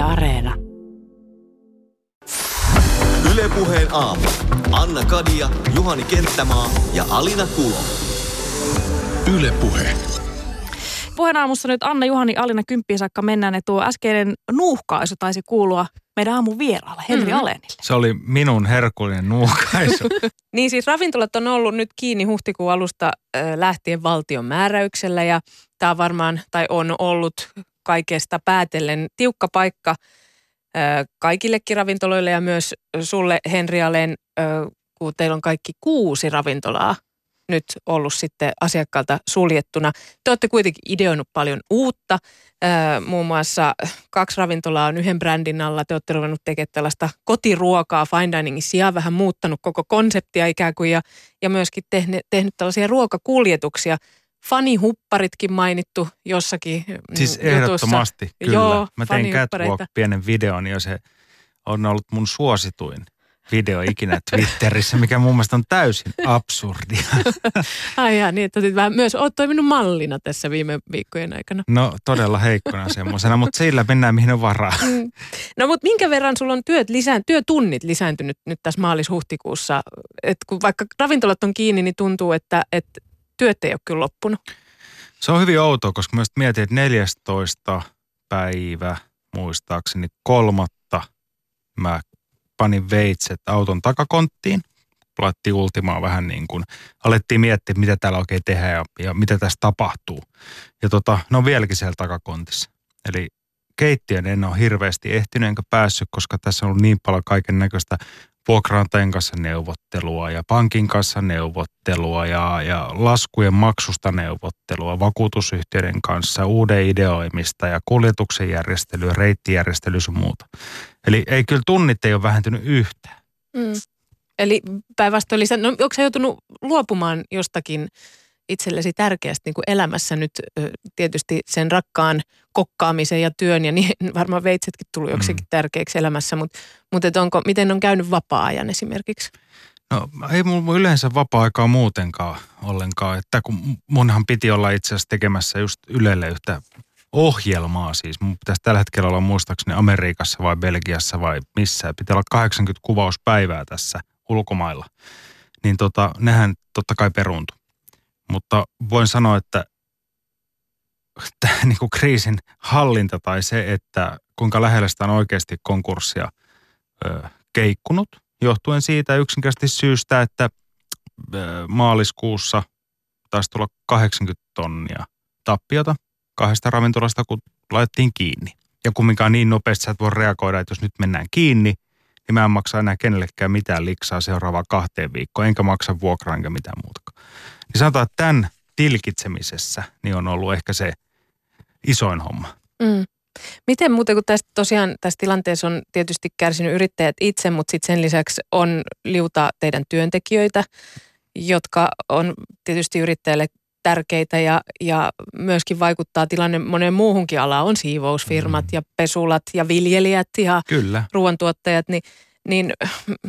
Yle Areena. Ylepuheen aamu. Anna Kadia, Juhani Kenttämaa ja Alina Kulo. Ylepuhe. Puheen aamussa nyt Anna, Juhani, Alina kymppiin saakka mennään. Ja tuo äskeinen nuuhkaisu taisi kuulua meidän aamun vieraalle, Henri mm-hmm. Alenille. Se oli minun herkullinen nuuhkaisu. Niin siis ravintolat on ollut nyt kiinni huhtikuun alusta äh, lähtien valtion määräyksellä ja tämä varmaan tai on ollut kaikesta päätellen tiukka paikka kaikillekin ravintoloille ja myös sulle Henri Alen, äh, kun teillä on kaikki kuusi ravintolaa nyt ollut sitten asiakkaalta suljettuna. Te olette kuitenkin ideoinut paljon uutta. Muun muassa kaksi ravintolaa on yhden brändin alla. Te olette ruvennut tekemään tällaista kotiruokaa fine diningin sijaan, vähän muuttanut koko konseptia ikään kuin ja, ja myöskin tehnyt, tehnyt tällaisia ruokakuljetuksia. Fanihupparitkin mainittu jossakin Siis jutussa. ehdottomasti, kyllä. Joo, Mä tein. Catwalk pienen videon ja se on ollut mun suosituin video ikinä Twitterissä, mikä mun mielestä on täysin absurdia. Ai jaa, niin, että vähän myös oot toiminut mallina tässä viime viikkojen aikana. No todella heikkona semmoisena, mutta sillä mennään mihin on varaa. No mutta minkä verran sulla on työt lisään, työtunnit lisääntynyt nyt tässä maalis-huhtikuussa? Et kun vaikka ravintolat on kiinni, niin tuntuu, että, että työt ei ole kyllä loppunut. Se on hyvin outoa, koska mä mietin, että 14 päivä muistaakseni kolmatta mä panin veitset auton takakonttiin. Laittiin ultimaa vähän niin kuin, alettiin miettiä, mitä täällä oikein tehdään ja, ja mitä tässä tapahtuu. Ja tota, ne on vieläkin siellä takakontissa. Eli keittiön en ole hirveästi ehtinyt enkä päässyt, koska tässä on ollut niin paljon kaiken näköistä vuokraantajan kanssa neuvottelua ja pankin kanssa neuvottelua ja, ja laskujen maksusta neuvottelua vakuutusyhtiöiden kanssa, uuden ideoimista ja kuljetuksen järjestelyä, reittijärjestelyä sun muuta. Eli ei kyllä tunnit ei ole vähentynyt yhtään. Mm. Eli päinvastoin lisää, no onko sä joutunut luopumaan jostakin itsellesi tärkeästä niin kuin elämässä nyt tietysti sen rakkaan kokkaamisen ja työn ja niin varmaan veitsetkin tullut joksikin Mm. tärkeäksi elämässä, mutta, mutta et onko, miten on käynyt vapaa-ajan esimerkiksi? No ei mulla yleensä vapaa-aikaa muutenkaan ollenkaan, että kun munhan piti olla itse asiassa tekemässä just Ylelle yhtä ohjelmaa siis. Mun pitäisi tällä hetkellä olla muistaakseni Amerikassa vai Belgiassa vai missä. Pitää olla 80 kuvauspäivää tässä ulkomailla. Niin tota, nehän totta kai peruuntu. Mutta voin sanoa, että tämä niinku kriisin hallinta tai se, että kuinka lähellä sitä on oikeasti konkurssia ö, keikkunut, johtuen siitä yksinkertaisesti syystä, että ö, maaliskuussa taisi tulla 80 tonnia tappiota kahdesta ravintolasta, kun laitettiin kiinni. Ja kumminkaan niin nopeasti sä et voi reagoida, että jos nyt mennään kiinni, niin mä en maksa enää kenellekään mitään liksaa seuraavaa kahteen viikkoon, enkä maksa vuokraa enkä mitään muutakaan. Niin sanotaan, että tämän tilkitsemisessä niin on ollut ehkä se isoin homma. Mm. Miten muuten, kun tästä tosiaan tässä tilanteessa on tietysti kärsinyt yrittäjät itse, mutta sitten sen lisäksi on liuta teidän työntekijöitä, jotka on tietysti yrittäjälle tärkeitä ja, ja myöskin vaikuttaa tilanne moneen muuhunkin alaan. On siivousfirmat Mm. ja pesulat ja viljelijät ja Kyllä. ruoantuottajat, niin, niin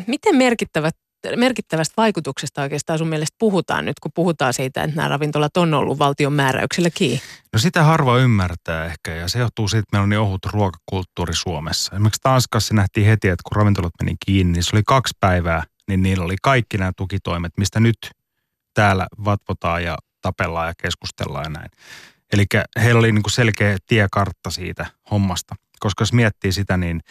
miten merkittävät, merkittävästä vaikutuksesta oikeastaan sun mielestä puhutaan nyt, kun puhutaan siitä, että nämä ravintolat on ollut valtion määräyksellä kiinni? No sitä harva ymmärtää ehkä ja se johtuu siitä, että meillä on niin ohut ruokakulttuuri Suomessa. Esimerkiksi Tanskassa nähtiin heti, että kun ravintolat meni kiinni, niin se oli kaksi päivää, niin niillä oli kaikki nämä tukitoimet, mistä nyt täällä vatvotaan ja tapellaan ja keskustellaan ja näin. Eli heillä oli niin kuin selkeä tiekartta siitä hommasta, koska jos miettii sitä, niin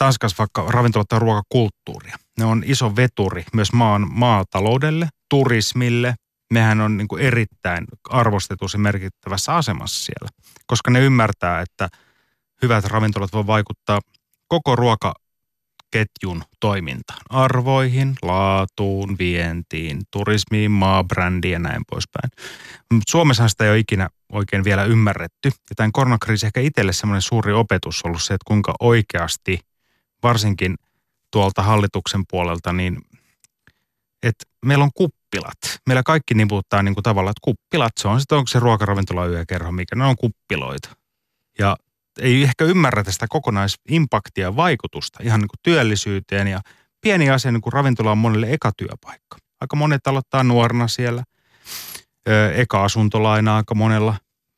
Tanskassa vaikka ravintolat on ruokakulttuuria. Ne on iso veturi myös maan maataloudelle, turismille. Mehän on niin kuin erittäin arvostetussa merkittävässä asemassa siellä, koska ne ymmärtää, että hyvät ravintolat voi vaikuttaa koko ruokaketjun toimintaan. Arvoihin, laatuun, vientiin, turismiin, maabrändiin ja näin poispäin. Mutta Suomessa sitä ei ole ikinä oikein vielä ymmärretty. Ja tämän koronakriisi ehkä itselle semmoinen suuri opetus ollut se, että kuinka oikeasti, varsinkin tuolta hallituksen puolelta, niin että meillä on kuppilat. Meillä kaikki niputtaa niin kuin tavallaan, että kuppilat, se on sitten onko se ruokaravintola yökerho, mikä ne on kuppiloita. Ja ei ehkä ymmärretä sitä kokonaisimpaktia ja vaikutusta ihan niin kuin työllisyyteen ja pieni asia niin kuin ravintola on monelle eka työpaikka. Aika monet aloittaa nuorena siellä. Eka asuntolaina aika monella,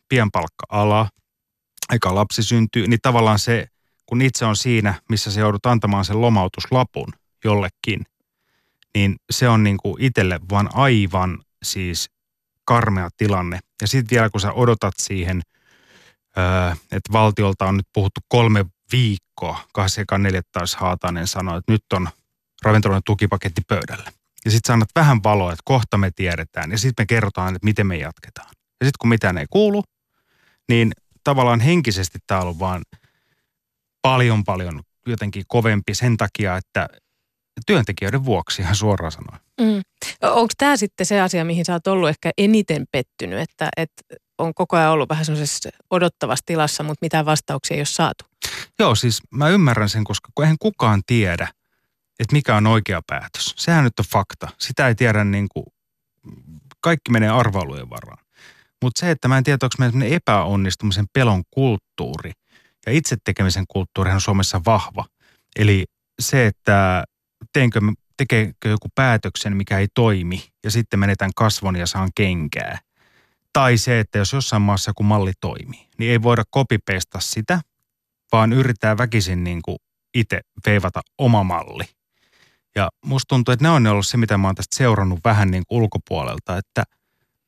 pienpalkka-ala, eka lapsi syntyy, niin tavallaan se, kun itse on siinä, missä se joudut antamaan sen lomautuslapun jollekin, niin se on niin kuin itselle vaan aivan siis karmea tilanne. Ja sitten vielä kun sä odotat siihen, että valtiolta on nyt puhuttu kolme viikkoa, 24. taas Haatainen sanoi, että nyt on ravintoloiden tukipaketti pöydällä. Ja sitten sä annat vähän valoa, että kohta me tiedetään ja sitten me kerrotaan, että miten me jatketaan. Ja sitten kun mitään ei kuulu, niin tavallaan henkisesti tämä on vaan paljon paljon jotenkin kovempi sen takia, että työntekijöiden vuoksi ihan suoraan sanoen. Mm. Onko tämä sitten se asia, mihin sä oot ollut ehkä eniten pettynyt, että, että on koko ajan ollut vähän semmoisessa odottavassa tilassa, mutta mitään vastauksia ei ole saatu? Joo, siis mä ymmärrän sen, koska eihän kukaan tiedä, että mikä on oikea päätös. Sehän nyt on fakta. Sitä ei tiedä niin kuin, kaikki menee arvailujen varaan. Mutta se, että mä en tiedä, onko meillä epäonnistumisen pelon kulttuuri ja itse tekemisen kulttuuri on Suomessa vahva. Eli se, että teenkö, tekeekö joku päätöksen, mikä ei toimi ja sitten menetään kasvon ja saan kenkää. Tai se, että jos jossain maassa joku malli toimii, niin ei voida kopipeista sitä, vaan yrittää väkisin niin kuin itse veivata oma malli. Ja musta tuntuu, että ne on ollut se, mitä mä oon tästä seurannut vähän niin kuin ulkopuolelta, että,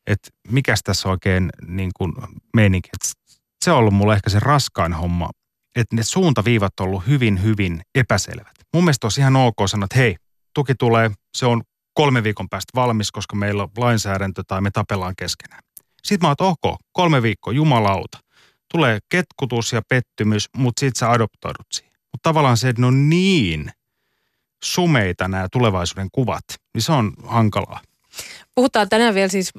että mikäs tässä oikein niin kuin meininki. Että se on ollut mulle ehkä se raskain homma, että ne suuntaviivat on ollut hyvin, hyvin epäselvät. Mun mielestä olisi ihan ok sanoa, että hei, tuki tulee, se on kolme viikon päästä valmis, koska meillä on lainsäädäntö tai me tapellaan keskenään. Sitten mä oon, ok, kolme viikkoa, jumalauta. Tulee ketkutus ja pettymys, mutta sit sä adoptoidut siihen. Mutta tavallaan se, että ne on niin sumeita nämä tulevaisuuden kuvat, niin se on hankalaa. Puhutaan tänään vielä siis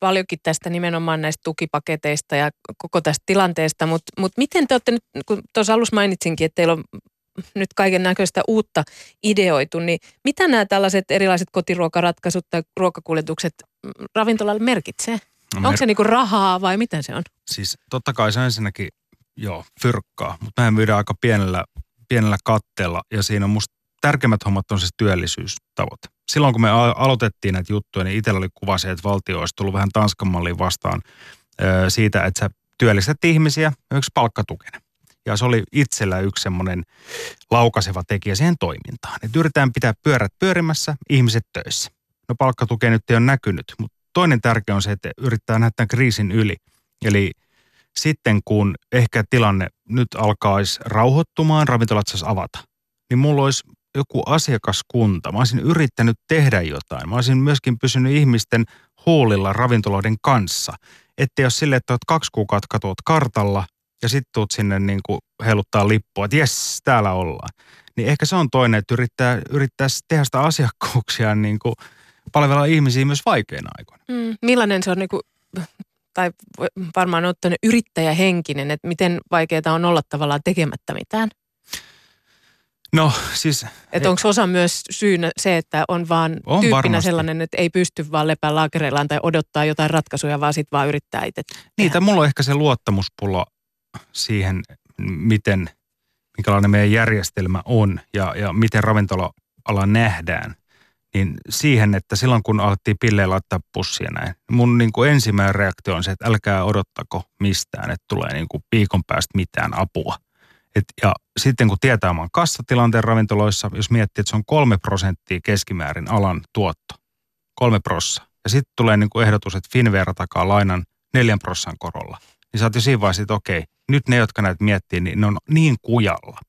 paljonkin tästä nimenomaan näistä tukipaketeista ja koko tästä tilanteesta, mutta, mutta miten te olette nyt, kun tuossa alussa mainitsinkin, että teillä on nyt kaiken näköistä uutta ideoitu, niin mitä nämä tällaiset erilaiset kotiruokaratkaisut tai ruokakuljetukset ravintolalle merkitsee? No, mer- Onko se niinku rahaa vai miten se on? Siis totta kai se on ensinnäkin, joo, fyrkkaa, mutta mehän myydään aika pienellä, pienellä katteella ja siinä on musta tärkeimmät hommat on siis työllisyystavoite. Silloin kun me aloitettiin näitä juttuja, niin itsellä oli kuva se, että valtio olisi tullut vähän Tanskan malliin vastaan siitä, että sä työllistät ihmisiä yksi palkkatukena. Ja se oli itsellä yksi semmoinen laukaseva tekijä siihen toimintaan. Että yritetään pitää pyörät pyörimässä, ihmiset töissä. No palkkatukea nyt ei ole näkynyt, mutta toinen tärkeä on se, että yrittää nähdä kriisin yli. Eli sitten kun ehkä tilanne nyt alkaisi rauhoittumaan, ravintolat saisi avata, niin mulla olisi joku asiakaskunta. Mä olisin yrittänyt tehdä jotain. Mä olisin myöskin pysynyt ihmisten huolilla ravintoloiden kanssa. Että jos sille, että olet kaksi kuukautta katoat kartalla ja sitten tuut sinne niin kuin heiluttaa lippua, että jes, täällä ollaan. Niin ehkä se on toinen, että yrittää, yrittää tehdä sitä asiakkuuksia niin kuin palvella ihmisiä myös vaikeina aikoina. Mm, millainen se on niin kuin, tai varmaan ottanut yrittäjähenkinen, että miten vaikeaa on olla tavallaan tekemättä mitään? No siis... Että onko osa myös syynä se, että on vaan on tyyppinä varmasti. sellainen, että ei pysty vaan lepää laakereillaan tai odottaa jotain ratkaisuja, vaan sitten vaan yrittää itse Niitä mulla on ehkä se luottamuspulla siihen, miten, minkälainen meidän järjestelmä on ja, ja miten ravintola-ala nähdään. Niin siihen, että silloin kun alettiin pilleen laittaa pussia näin, mun niin kuin ensimmäinen reaktio on se, että älkää odottako mistään, että tulee niin kuin viikon päästä mitään apua – et, ja sitten kun tietää oman kassatilanteen ravintoloissa, jos miettii, että se on kolme prosenttia keskimäärin alan tuotto, kolme prossa. Ja sitten tulee niin kuin ehdotus, että Finvera takaa lainan neljän prossan korolla. Niin sä oot jo siinä vaiheessa, että okei, nyt ne, jotka näitä miettii, niin ne on niin kujalla.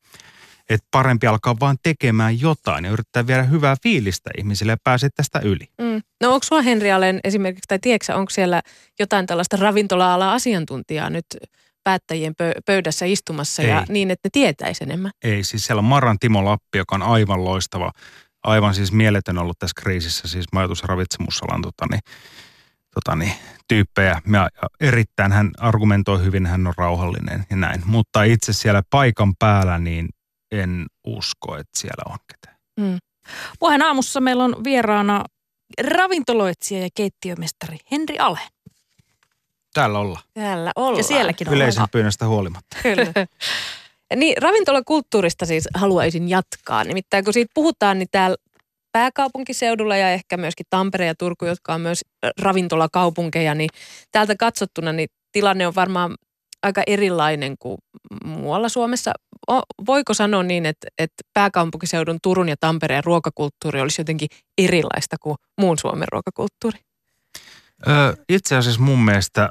Että parempi alkaa vaan tekemään jotain ja yrittää viedä hyvää fiilistä ihmisille ja pääsee tästä yli. Mm. No onko sua Henri Allen esimerkiksi, tai tiedätkö onko siellä jotain tällaista ravintola-ala asiantuntijaa nyt päättäjien pöydässä istumassa Ei. ja niin, että ne tietäisi enemmän? Ei, siis siellä on Maran Timo Lappi, joka on aivan loistava, aivan siis mieletön ollut tässä kriisissä, siis majoitus- ja ravitsemusalan tota, niin, tota, niin, tyyppejä. Ja, erittäin hän argumentoi hyvin, hän on rauhallinen ja näin. Mutta itse siellä paikan päällä, niin en usko, että siellä on ketään. Mm. Puheen aamussa meillä on vieraana ravintoloitsija ja keittiömestari Henri Ale. Täällä ollaan. Täällä ollaan. Ja sielläkin ollaan. Yleisön pyynnöstä huolimatta. Kyllä. niin, ravintolakulttuurista siis haluaisin jatkaa. Nimittäin kun siitä puhutaan, niin täällä pääkaupunkiseudulla ja ehkä myöskin Tampere ja Turku, jotka on myös ravintolakaupunkeja, niin täältä katsottuna niin tilanne on varmaan aika erilainen kuin muualla Suomessa. voiko sanoa niin, että, että pääkaupunkiseudun Turun ja Tampereen ruokakulttuuri olisi jotenkin erilaista kuin muun Suomen ruokakulttuuri? Öö, itse asiassa mun mielestä,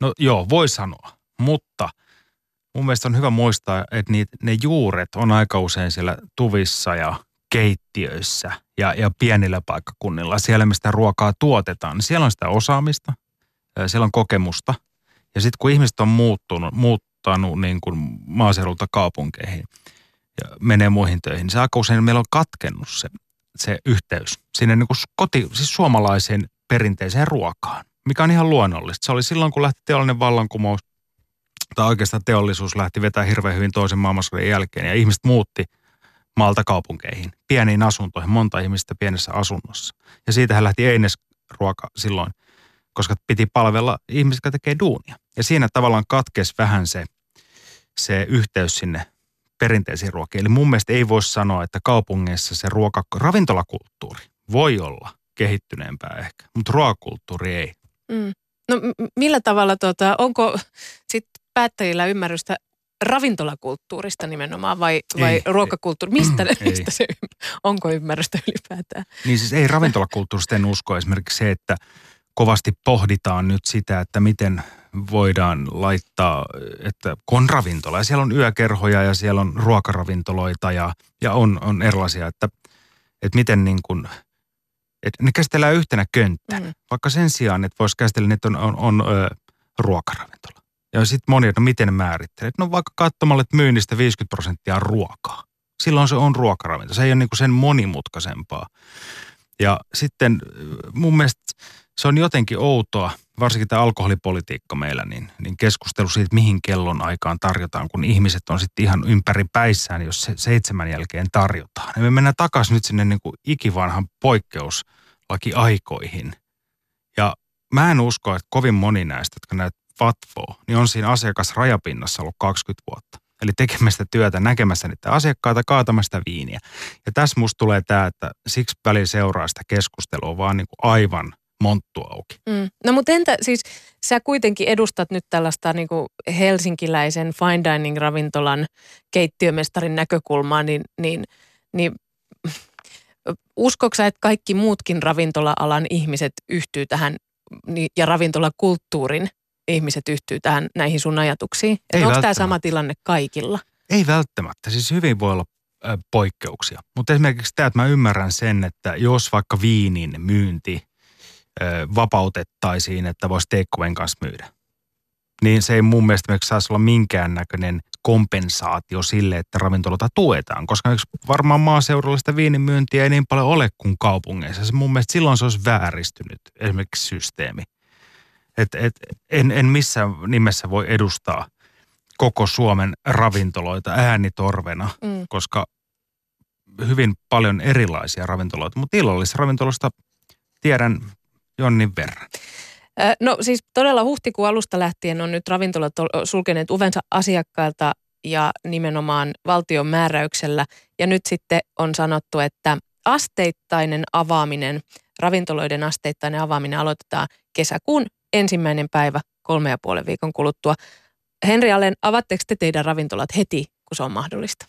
no joo, voi sanoa, mutta mun mielestä on hyvä muistaa, että niitä, ne juuret on aika usein siellä tuvissa ja keittiöissä ja, ja pienillä paikkakunnilla, siellä mistä ruokaa tuotetaan. Siellä on sitä osaamista, siellä on kokemusta. Ja sitten kun ihmiset on muuttunut, muuttanut niin kuin maaseudulta kaupunkeihin ja menee muihin töihin, niin se aika usein meillä on katkennut se, se yhteys sinne niin kuin koti, siis suomalaiseen perinteiseen ruokaan, mikä on ihan luonnollista. Se oli silloin, kun lähti teollinen vallankumous, tai oikeastaan teollisuus lähti vetämään hirveän hyvin toisen maailmansodan jälkeen, ja ihmiset muutti maalta kaupunkeihin, pieniin asuntoihin, monta ihmistä pienessä asunnossa. Ja siitähän lähti einesruoka silloin, koska piti palvella ihmisiä, jotka tekee duunia. Ja siinä tavallaan katkesi vähän se, se yhteys sinne perinteisiin ruokiin. Eli mun mielestä ei voi sanoa, että kaupungeissa se ruoka, ravintolakulttuuri voi olla kehittyneempää ehkä, mutta ruokakulttuuri ei. Mm. No millä tavalla, tota, onko sit päättäjillä ymmärrystä ravintolakulttuurista nimenomaan vai, vai ei, ruokakulttuuri? Mistä, ei. mistä se, onko ymmärrystä ylipäätään? Niin siis ei ravintolakulttuurista en usko esimerkiksi se, että kovasti pohditaan nyt sitä, että miten voidaan laittaa, että kun on ravintola ja siellä on yökerhoja ja siellä on ruokaravintoloita ja, ja on, on erilaisia, että, että miten niin kuin, että ne käsitellään yhtenä könttänä. Mm. Vaikka sen sijaan, että voisi käsitellä, että on, on, on ö, ruokaravintola. Ja sitten moni, no miten ne määrittelee? No vaikka katsomalla, että myynnistä 50 prosenttia on ruokaa. Silloin se on ruokaravinto. Se ei ole niin kuin sen monimutkaisempaa. Ja sitten mun mielestä se on jotenkin outoa, varsinkin tämä alkoholipolitiikka meillä, niin, niin keskustelu siitä, mihin kellon aikaan tarjotaan, kun ihmiset on sitten ihan ympäri päissään, jos se seitsemän jälkeen tarjotaan. Ja me mennään takaisin nyt sinne niin kuin ikivanhan poikkeuslakiaikoihin. Ja mä en usko, että kovin moni näistä, jotka näitä vatvoo, niin on siinä asiakasrajapinnassa ollut 20 vuotta. Eli tekemästä työtä, näkemässä niitä asiakkaita, kaatamasta viiniä. Ja tässä musta tulee tämä, että siksi välillä seuraa sitä keskustelua vaan niin kuin aivan monttu auki. Mm. No mutta entä siis, sä kuitenkin edustat nyt tällaista niin kuin helsinkiläisen fine dining ravintolan keittiömestarin näkökulmaa, niin, niin, niin uskoksa, että kaikki muutkin ravintola-alan ihmiset yhtyy tähän ja ravintolakulttuurin ihmiset yhtyy tähän näihin sun ajatuksiin? onko tämä sama tilanne kaikilla? Ei välttämättä. Siis hyvin voi olla poikkeuksia. Mutta esimerkiksi tämä, että mä ymmärrän sen, että jos vaikka viinin myynti vapautettaisiin, että voisi takeawayn kanssa myydä, niin se ei mun mielestä saisi olla minkäännäköinen kompensaatio sille, että ravintolota tuetaan. Koska varmaan maaseudulla sitä viinimyyntiä ei niin paljon ole kuin kaupungeissa. Se mun mielestä silloin se olisi vääristynyt esimerkiksi systeemi. Et, et, en, en missään nimessä voi edustaa koko Suomen ravintoloita äänitorvena, mm. koska hyvin paljon erilaisia ravintoloita, mutta illallisravintoloista tiedän jonnin verran. No siis todella huhtikuun alusta lähtien on nyt ravintolat sulkeneet uvensa asiakkailta ja nimenomaan valtion määräyksellä. Ja nyt sitten on sanottu, että asteittainen avaaminen, ravintoloiden asteittainen avaaminen aloitetaan kesäkuun ensimmäinen päivä kolme ja puolen viikon kuluttua. Henri Allen, avatteko te teidän ravintolat heti, kun se on mahdollista?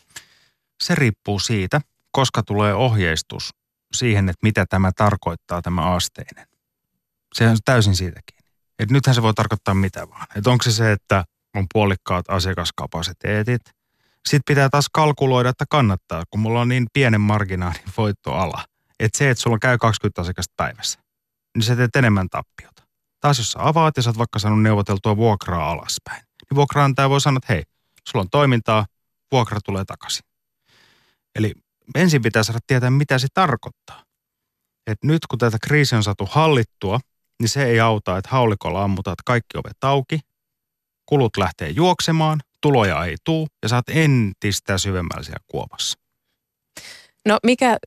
Se riippuu siitä, koska tulee ohjeistus siihen, että mitä tämä tarkoittaa tämä asteinen. Se on täysin siitäkin. Et nythän se voi tarkoittaa mitä vaan. Et onko se se, että on puolikkaat asiakaskapasiteetit. Sitten pitää taas kalkuloida, että kannattaa, kun mulla on niin pienen marginaalin voittoala. Että se, että sulla käy 20 asiakasta päivässä, niin sä teet enemmän tappiota. Taas jos sä avaat ja sä oot vaikka saanut neuvoteltua vuokraa alaspäin, niin vuokraantaja voi sanoa, että hei, sulla on toimintaa, vuokra tulee takaisin. Eli ensin pitää saada tietää, mitä se tarkoittaa. Et nyt kun tätä kriisiä on saatu hallittua, niin se ei auta, että haulikolla ammutaan, että kaikki ovet auki, kulut lähtee juoksemaan, tuloja ei tuu ja saat entistä syvemmällä siellä kuopassa. No mikä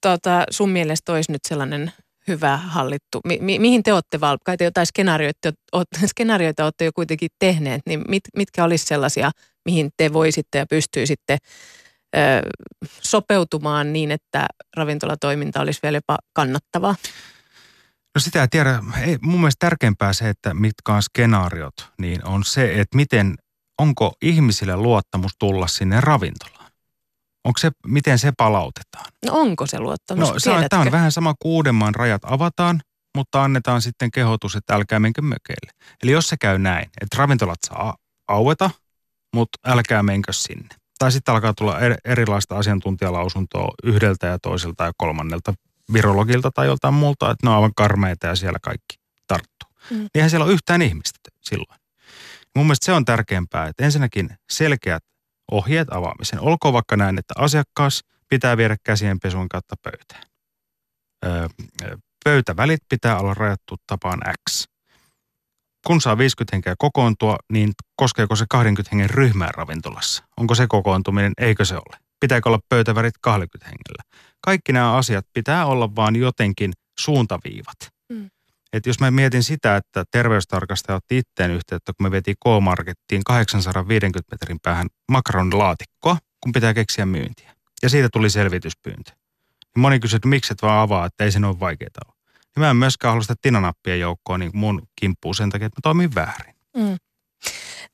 tota, sun mielestä olisi nyt sellainen hyvä hallittu? Mi- mi- mihin te olette val- Kai te jotain skenaarioita, skenaarioita olette jo kuitenkin tehneet, niin mit, mitkä olisi sellaisia, mihin te voisitte ja pystyisitte ö, sopeutumaan niin, että ravintolatoiminta olisi vielä jopa kannattavaa? No sitä ei tiedä. Ei, mun mielestä tärkeämpää se, että mitkä on skenaariot, niin on se, että miten onko ihmisille luottamus tulla sinne ravintolaan? Onko se, miten se palautetaan? No onko se luottamus? No se on, tämä on vähän sama kuin Uudenmaan rajat avataan, mutta annetaan sitten kehotus, että älkää menkö mökeille. Eli jos se käy näin, että ravintolat saa aueta, mutta älkää menkö sinne. Tai sitten alkaa tulla erilaista asiantuntijalausuntoa yhdeltä ja toiselta ja kolmannelta virologilta tai joltain muulta, että ne on aivan karmeita ja siellä kaikki tarttuu. Mm. Eihän siellä ole yhtään ihmistä silloin. Mun mielestä se on tärkeämpää, että ensinnäkin selkeät ohjeet avaamisen. Olkoon vaikka näin, että asiakkaas pitää viedä käsien pesun kautta pöytään. Öö, pöytävälit pitää olla rajattu tapaan X. Kun saa 50 henkeä kokoontua, niin koskeeko se 20 hengen ryhmää ravintolassa? Onko se kokoontuminen? Eikö se ole? Pitääkö olla pöytävärit 20 hengellä? Kaikki nämä asiat pitää olla vaan jotenkin suuntaviivat. Et jos mä mietin sitä, että terveystarkastaja otti itteen yhteyttä, kun me vietiin K-Markettiin 850 metrin päähän makaronilaatikkoa, kun pitää keksiä myyntiä. Ja siitä tuli selvityspyyntö. Niin moni kysyi, että miksi et vaan avaa, että ei se ole vaikeaa ole. Niin mä en myöskään halua sitä tinanappien joukkoa niin mun kimppuun sen takia, että mä toimin väärin. Mm.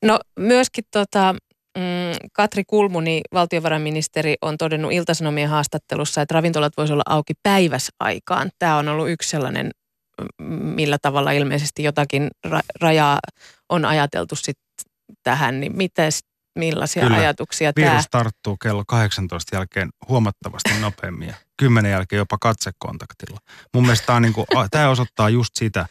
No myöskin tota, mm, Katri Kulmuni, valtiovarainministeri, on todennut Iltasanomien haastattelussa, että ravintolat voisivat olla auki päiväsaikaan. Tämä on ollut yksi sellainen, millä tavalla ilmeisesti jotakin ra- rajaa on ajateltu sit tähän, niin mites, millaisia Kyllä. ajatuksia Virus tämä? tarttuu kello 18 jälkeen huomattavasti nopeammin ja 10 jälkeen jopa katsekontaktilla. Mun mielestä tämä, niin kuin, tämä osoittaa just sitä,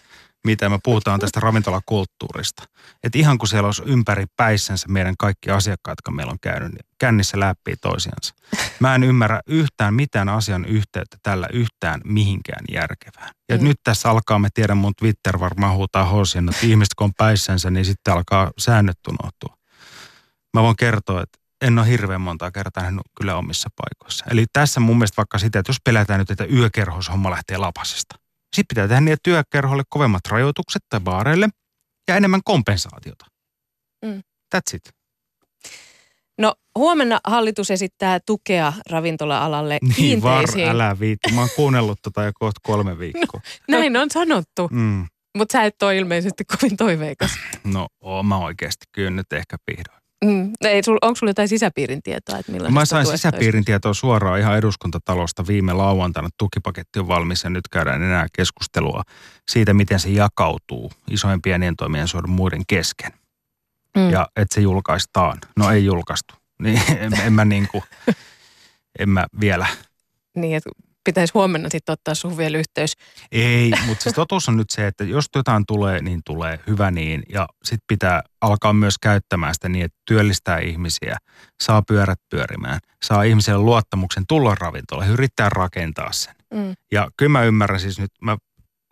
mitä me puhutaan tästä ravintolakulttuurista. Että ihan kun siellä olisi ympäri päissänsä meidän kaikki asiakkaat, jotka meillä on käynyt, niin kännissä läpi toisiansa. Mä en ymmärrä yhtään mitään asian yhteyttä tällä yhtään mihinkään järkevään. Ja mm. nyt tässä alkaa, me tiedän mun Twitter varmaan huutaa hosien, että ihmiset kun on päissänsä, niin sitten alkaa säännöt unohtua. Mä voin kertoa, että en ole hirveän montaa kertaa nähnyt kyllä omissa paikoissa. Eli tässä mun mielestä vaikka sitä, että jos pelätään nyt, että yökerhoshomma lähtee lapasesta. Sitten pitää tehdä että työkerholle kovemmat rajoitukset tai baareille ja enemmän kompensaatiota. Mm. That's it. No huomenna hallitus esittää tukea ravintola-alalle niin, kiinteisiin. Var, älä viitti. Mä oon kuunnellut tota jo kohta kolme viikkoa. No, näin on sanottu. Mm. Mutta sä et ole ilmeisesti kovin toiveikas. No oon mä oikeasti kyllä nyt ehkä vihdoin. Mm. Ei, sul, onko sulla jotain sisäpiirin tietoa? Että Mä sain sisäpiirin tietoa suoraan ihan eduskuntatalosta viime lauantaina. Tukipaketti on valmis ja nyt käydään enää keskustelua siitä, miten se jakautuu isojen pienien toimien suoran muiden kesken. Mm. Ja että se julkaistaan. No ei julkaistu. Niin en, en mä niinku, en mä vielä. Niin, että pitäisi huomenna sitten ottaa sun vielä yhteys. Ei, mutta siis totuus on nyt se, että jos jotain tulee, niin tulee hyvä niin. Ja sitten pitää alkaa myös käyttämään sitä niin, että työllistää ihmisiä, saa pyörät pyörimään, saa ihmiselle luottamuksen tulla ravintolaan, yrittää rakentaa sen. Mm. Ja kyllä mä ymmärrän siis nyt, mä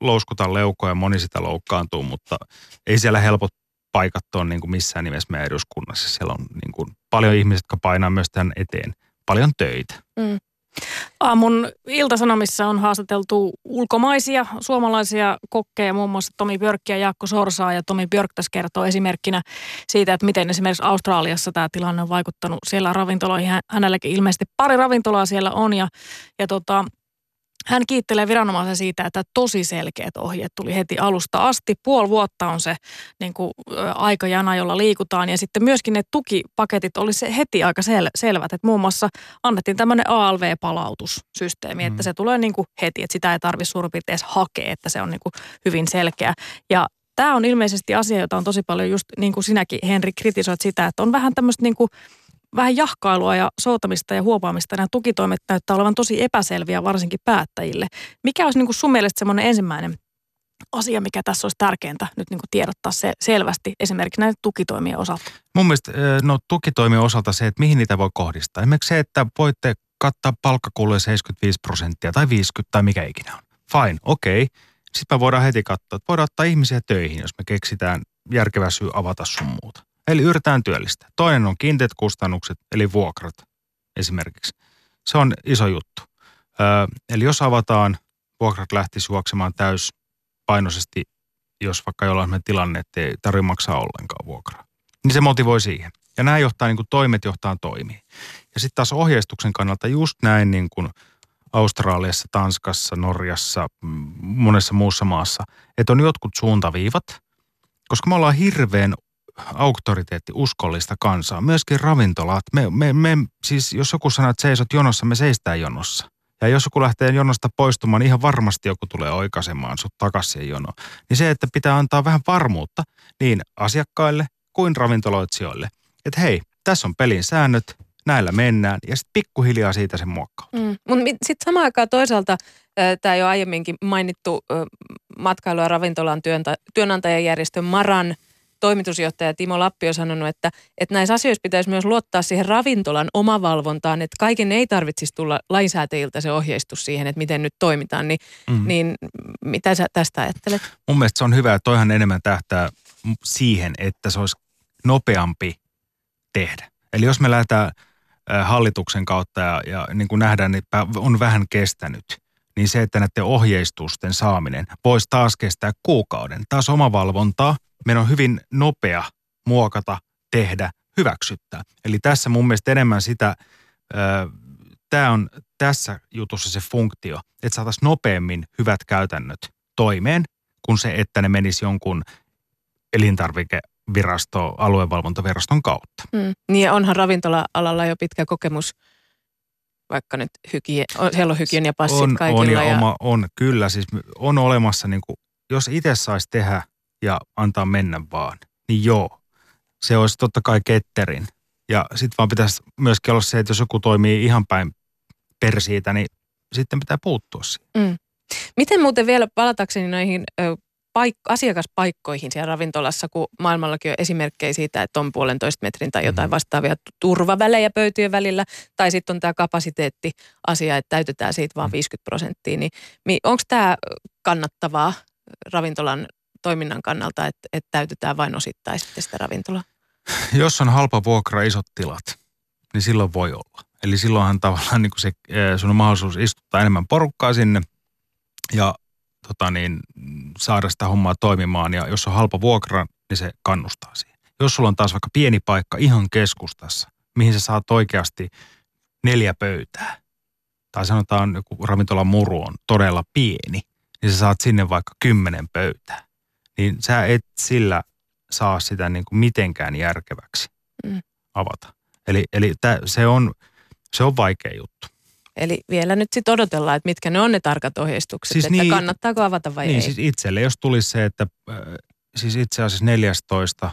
louskutan leukoja, moni sitä loukkaantuu, mutta ei siellä helpot paikat ole niin kuin missään nimessä meidän eduskunnassa. Siellä on niin kuin paljon ihmisiä, jotka painaa myös tämän eteen paljon töitä. Mm. Aamun iltasanomissa on haastateltu ulkomaisia suomalaisia kokkeja, muun muassa Tomi Björkkiä ja Jaakko Sorsaa. Ja Tomi Björk tässä kertoo esimerkkinä siitä, että miten esimerkiksi Australiassa tämä tilanne on vaikuttanut siellä ravintoloihin. Hänelläkin ilmeisesti pari ravintolaa siellä on ja, ja tota, hän kiittelee viranomaisen siitä, että tosi selkeät ohjeet tuli heti alusta asti. Puoli vuotta on se niin kuin, aikajana, jolla liikutaan. Ja sitten myöskin ne tukipaketit oli se heti aika sel- selvät. Että muun muassa annettiin tämmöinen ALV-palautussysteemi, mm. että se tulee niin kuin heti. Että sitä ei tarvitse suurin piirtein edes hakea, että se on niin kuin hyvin selkeä. Ja tämä on ilmeisesti asia, jota on tosi paljon just niin kuin sinäkin Henri kritisoit sitä, että on vähän tämmöistä niin kuin vähän jahkailua ja soutamista ja huopaamista. Nämä tukitoimet näyttää olevan tosi epäselviä varsinkin päättäjille. Mikä olisi niin kuin sun mielestä semmoinen ensimmäinen asia, mikä tässä olisi tärkeintä nyt niin kuin tiedottaa se selvästi esimerkiksi näiden tukitoimien osalta? Mun mielestä no, tukitoimien osalta se, että mihin niitä voi kohdistaa. Esimerkiksi se, että voitte kattaa palkkakuluja 75 prosenttia tai 50 tai mikä ikinä on. Fine, okei. Okay. Sitten me voidaan heti katsoa, että voidaan ottaa ihmisiä töihin, jos me keksitään järkevä syy avata sun muuta. Eli yritetään työllistää. Toinen on kiinteät kustannukset, eli vuokrat esimerkiksi. Se on iso juttu. Öö, eli jos avataan, vuokrat lähtisi juoksemaan täyspainoisesti, jos vaikka jollain tilanne, että ei tarvitse maksaa ollenkaan vuokraa. Niin se motivoi siihen. Ja nämä johtaa, niin kuin toimet johtaa toimii. Ja sitten taas ohjeistuksen kannalta just näin niin kuin Australiassa, Tanskassa, Norjassa, monessa muussa maassa, että on jotkut suuntaviivat, koska me ollaan hirveän auktoriteetti, uskollista kansaa, myöskin ravintolat. Me, me, me, siis jos joku sanoo, että seisot jonossa, me seistään jonossa. Ja jos joku lähtee jonosta poistumaan, niin ihan varmasti joku tulee oikaisemaan sut takaisin jonoon. Niin se, että pitää antaa vähän varmuutta niin asiakkaille kuin ravintoloitsijoille. Että hei, tässä on pelin säännöt, näillä mennään ja sitten pikkuhiljaa siitä se muokkautuu. Mm. Mutta sitten samaan aikaan toisaalta tämä jo aiemminkin mainittu matkailu- ja ravintolan työnantajajärjestön Maran toimitusjohtaja Timo Lappi on sanonut, että, että näissä asioissa pitäisi myös luottaa siihen ravintolan omavalvontaan, että kaiken ei tarvitsisi tulla lainsäätäjiltä se ohjeistus siihen, että miten nyt toimitaan. Niin, mm. niin mitä sä tästä ajattelet? Mun mielestä se on hyvä, että toihan enemmän tähtää siihen, että se olisi nopeampi tehdä. Eli jos me lähdetään hallituksen kautta ja, ja niin kuin nähdään, että on vähän kestänyt, niin se, että näiden ohjeistusten saaminen voisi taas kestää kuukauden. Taas omavalvontaa, meidän on hyvin nopea muokata, tehdä, hyväksyttää. Eli tässä mun mielestä enemmän sitä, tämä on tässä jutussa se funktio, että saataisiin nopeammin hyvät käytännöt toimeen, kuin se, että ne menisi jonkun elintarvike virasto, aluevalvontaviraston kautta. Mm. Niin onhan ravintola-alalla jo pitkä kokemus, vaikka nyt hygie, siellä on hygieniapassit on, kaikilla. On, ja, ja... Oma, on kyllä, siis on olemassa, niin kuin, jos itse saisi tehdä ja antaa mennä vaan, niin joo, se olisi totta kai ketterin. Ja sitten vaan pitäisi myöskin olla se, että jos joku toimii ihan päin persiitä, niin sitten pitää puuttua siihen. Mm. Miten muuten vielä palatakseni näihin ö, paik- asiakaspaikkoihin siellä ravintolassa, kun maailmallakin on esimerkkejä siitä, että on puolentoista metrin tai jotain mm-hmm. vastaavia turvavälejä pöytien välillä, tai sitten on tämä kapasiteetti-asia, että täytetään siitä vain 50 prosenttia, niin onko tämä kannattavaa ravintolan toiminnan kannalta, että, että täytetään vain osittain sitten sitä ravintolaa? Jos on halpa vuokra isot tilat, niin silloin voi olla. Eli silloinhan tavallaan niin se, sun on mahdollisuus istuttaa enemmän porukkaa sinne ja tota niin, saada sitä hommaa toimimaan ja jos on halpa vuokra, niin se kannustaa siihen. Jos sulla on taas vaikka pieni paikka ihan keskustassa, mihin sä saat oikeasti neljä pöytää, tai sanotaan joku ravintolan muru on todella pieni, niin sä saat sinne vaikka kymmenen pöytää, niin sä et sillä saa sitä niin kuin mitenkään järkeväksi mm. avata. Eli, eli tää, se, on, se on vaikea juttu. Eli vielä nyt sitten odotellaan, että mitkä ne on ne tarkat ohjeistukset, siis että niin, kannattaako avata vai niin, ei. siis itselle, jos tulisi se, että äh, siis itse asiassa 14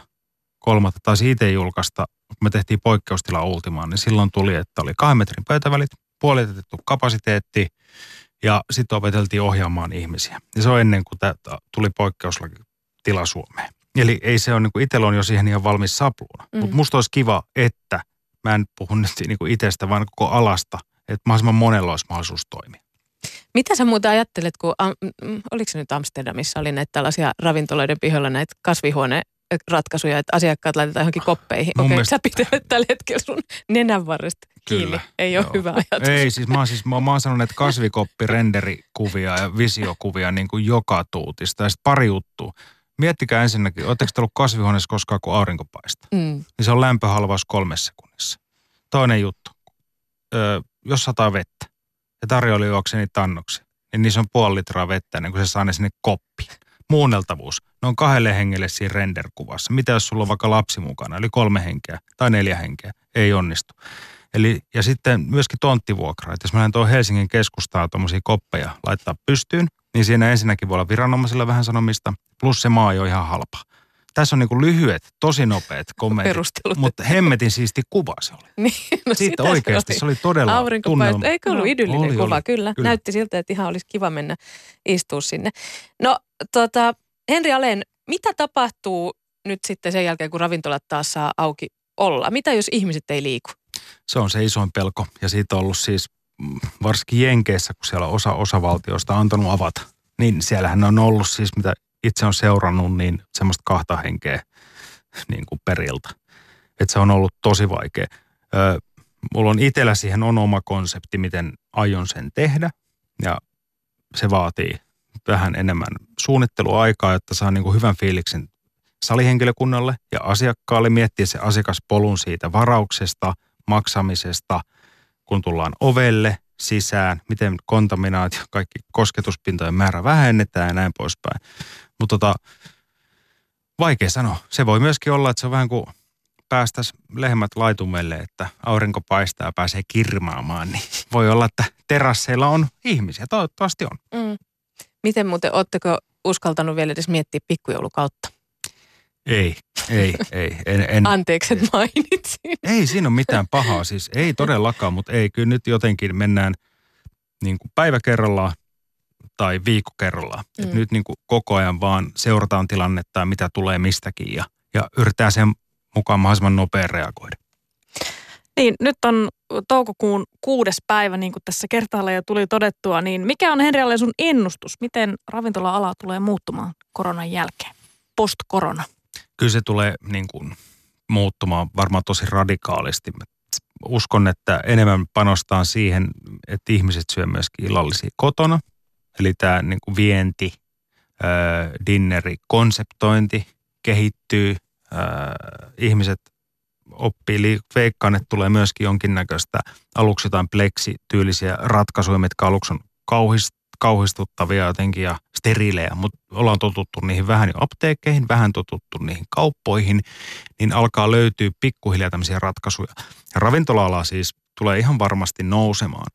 kolmatta taisi itse julkaista, kun me tehtiin poikkeustila ultimaan, niin silloin tuli, että oli kahden metrin pöytävälit, puolitettu kapasiteetti ja sitten opeteltiin ohjaamaan ihmisiä. Ja se on ennen kuin tuli poikkeuslakitila Suomeen. Eli ei se ole, niin kuin itsellä on jo siihen ihan valmis sapluuna. Mm. Mutta musta olisi kiva, että, mä en puhu nyt niin kuin itsestä, vaan koko alasta, että mahdollisimman monella olisi mahdollisuus toimia. Mitä sä muuta ajattelet, kun oliko se nyt Amsterdamissa, oli näitä tällaisia ravintoloiden pihoilla näitä kasvihuone ratkaisuja, että asiakkaat laitetaan johonkin koppeihin. Okei, okay, mielestä... sä pitelet tällä hetkellä sun nenän varresta kiinni. Kyllä, Ei ole joo. hyvä ajatus. Ei, siis mä oon, siis, mä, mä oon sanonut, että kasvikoppi, renderikuvia ja visiokuvia niin kuin joka tuutista. Ja sitten pari juttua. Miettikää ensinnäkin, oletteko te ollut kasvihuoneessa koskaan, kun aurinko paistaa? Mm. Niin se on lämpöhalvaus kolmessa sekunnissa. Toinen juttu. Ö, jos sataa vettä ja tarjoili juoksee niitä annoksia, niin niissä on puoli litraa vettä ennen kuin se saa ne sinne koppiin. Muunneltavuus. Ne on kahdelle hengelle siinä renderkuvassa. Mitä jos sulla on vaikka lapsi mukana, eli kolme henkeä tai neljä henkeä? Ei onnistu. Eli, ja sitten myöskin tonttivuokra. Että jos mä tuon Helsingin keskustaa tuommoisia koppeja laittaa pystyyn, niin siinä ensinnäkin voi olla viranomaisilla vähän sanomista, plus se maa ei ole ihan halpa. Tässä on niin lyhyet, tosi nopeat kommentit, mutta hemmetin siisti kuva se oli. Niin, no Siitä oikeasti se oli, se oli todella tunnelma. Eikö ollut no, idyllinen oli, kuva? Oli, kyllä. kyllä. Näytti siltä, että ihan olisi kiva mennä istua sinne. No tota, Henri Alen, mitä tapahtuu nyt sitten sen jälkeen, kun ravintolat taas saa auki olla? Mitä jos ihmiset ei liiku? Se on se isoin pelko ja siitä on ollut siis varsinkin Jenkeissä, kun siellä osa osavaltioista antanut avata. Niin siellähän on ollut siis, mitä itse on seurannut, niin semmoista kahta henkeä niin kuin periltä. Että se on ollut tosi vaikea. Ö, mulla on itsellä siihen on oma konsepti, miten aion sen tehdä. Ja se vaatii vähän enemmän suunnitteluaikaa, että saa niin kuin hyvän fiiliksen salihenkilökunnalle ja asiakkaalle miettiä se asiakaspolun siitä varauksesta, maksamisesta, kun tullaan ovelle, sisään, miten kontaminaatio, kaikki kosketuspintojen määrä vähennetään ja näin poispäin. Mutta tota, Vaikea sanoa. Se voi myöskin olla, että se on vähän kuin päästäisi lehmät laitumelle, että aurinko paistaa ja pääsee kirmaamaan, niin voi olla, että terasseilla on ihmisiä. Toivottavasti on. Mm. Miten muuten, ootteko uskaltanut vielä edes miettiä pikkujoulukautta? Ei, ei, ei. En, en, Anteeksi, että mainitsin. Ei siinä ole mitään pahaa, siis ei todellakaan, mutta ei, kyllä nyt jotenkin mennään niin kuin päivä kerrallaan tai viikko kerrallaan. Mm. Et nyt niin kuin koko ajan vaan seurataan tilannetta ja mitä tulee mistäkin ja, ja yritetään sen mukaan mahdollisimman nopea reagoida. Niin, nyt on toukokuun kuudes päivä, niin kuin tässä kertaalla jo tuli todettua, niin mikä on Henrialle sun ennustus? Miten ravintola-ala tulee muuttumaan koronan jälkeen, post-korona? Kyllä se tulee niin kuin, muuttumaan varmaan tosi radikaalisti. Uskon, että enemmän panostaa siihen, että ihmiset syö myöskin illallisia kotona. Eli tämä niin kuin vienti, äh, dinneri, konseptointi kehittyy. Äh, ihmiset oppii, veikkaan, että tulee myöskin jonkinnäköistä aluksi jotain pleksityylisiä ratkaisuja, mitkä aluksi on kauhist, kauhistuttavia jotenkin ja sterilejä, mutta ollaan totuttu niihin vähän jo apteekkeihin, vähän totuttu niihin kauppoihin, niin alkaa löytyä pikkuhiljaa tämmöisiä ratkaisuja. Ja ravintola siis tulee ihan varmasti nousemaan.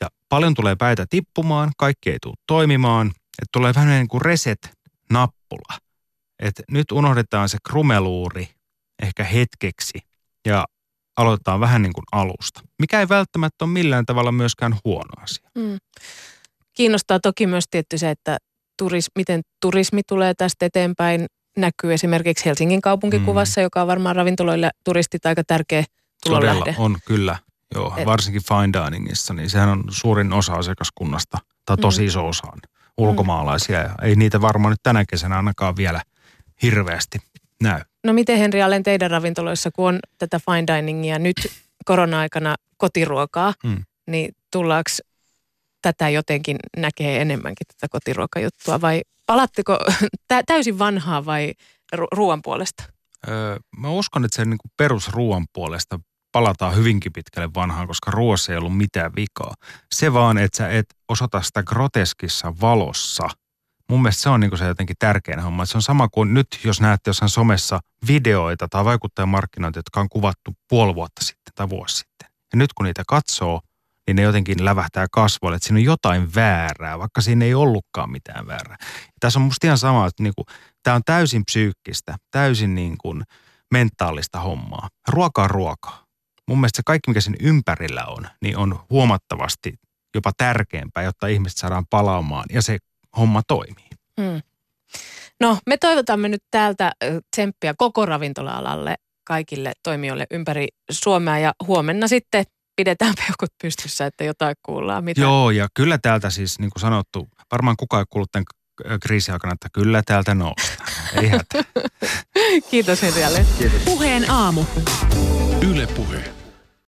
Ja paljon tulee päitä tippumaan, kaikki ei tule toimimaan, että tulee vähän niin kuin reset-nappula. Että nyt unohdetaan se krumeluuri ehkä hetkeksi ja aloitetaan vähän niin kuin alusta, mikä ei välttämättä ole millään tavalla myöskään huono asia. Mm. Kiinnostaa toki myös tietty se, että turis, miten turismi tulee tästä eteenpäin. Näkyy esimerkiksi Helsingin kaupunkikuvassa, mm. joka on varmaan ravintoloille turistit aika tärkeä tulonlähde. Todella on kyllä, joo. Et, varsinkin fine diningissa, niin sehän on suurin osa asiakaskunnasta, tai tosi mm. iso osa on ulkomaalaisia. Ja ei niitä varmaan nyt tänä kesänä ainakaan vielä hirveästi näy. No miten Henri Allen teidän ravintoloissa, kun on tätä fine diningia nyt korona-aikana kotiruokaa, mm. niin tullaanko tätä jotenkin näkee enemmänkin tätä kotiruokajuttua vai palatteko täysin vanhaa vai ru- ruoan puolesta? Öö, mä uskon, että se niin perusruoan puolesta palataan hyvinkin pitkälle vanhaan, koska ruoassa ei ollut mitään vikaa. Se vaan, että sä et osata sitä groteskissa valossa – mun mielestä se on niin se jotenkin tärkein homma. Se on sama kuin nyt, jos näette jossain somessa videoita tai vaikuttajamarkkinoita, jotka on kuvattu puoli vuotta sitten tai vuosi sitten. Ja nyt kun niitä katsoo, niin ne jotenkin lävähtää kasvoille, että siinä on jotain väärää, vaikka siinä ei ollutkaan mitään väärää. Ja tässä on musta ihan sama, että niin kuin, tämä on täysin psyykkistä, täysin niin kuin mentaalista hommaa. Ruoka on ruokaa. Mun mielestä se kaikki, mikä siinä ympärillä on, niin on huomattavasti jopa tärkeämpää, jotta ihmiset saadaan palaamaan ja se homma toimii. Hmm. No, me toivotamme nyt täältä tsemppiä koko ravintola-alalle kaikille toimijoille ympäri Suomea ja huomenna sitten pidetään peukut pystyssä, että jotain kuullaan. Mitä... Joo, ja kyllä täältä siis, niin kuin sanottu, varmaan kukaan ei kuullut tämän kriisiaikana, että kyllä täältä noustaan. Ei hätä. Kiitos Henrialle. Kiitos. Puheen aamu. Yle Puhe.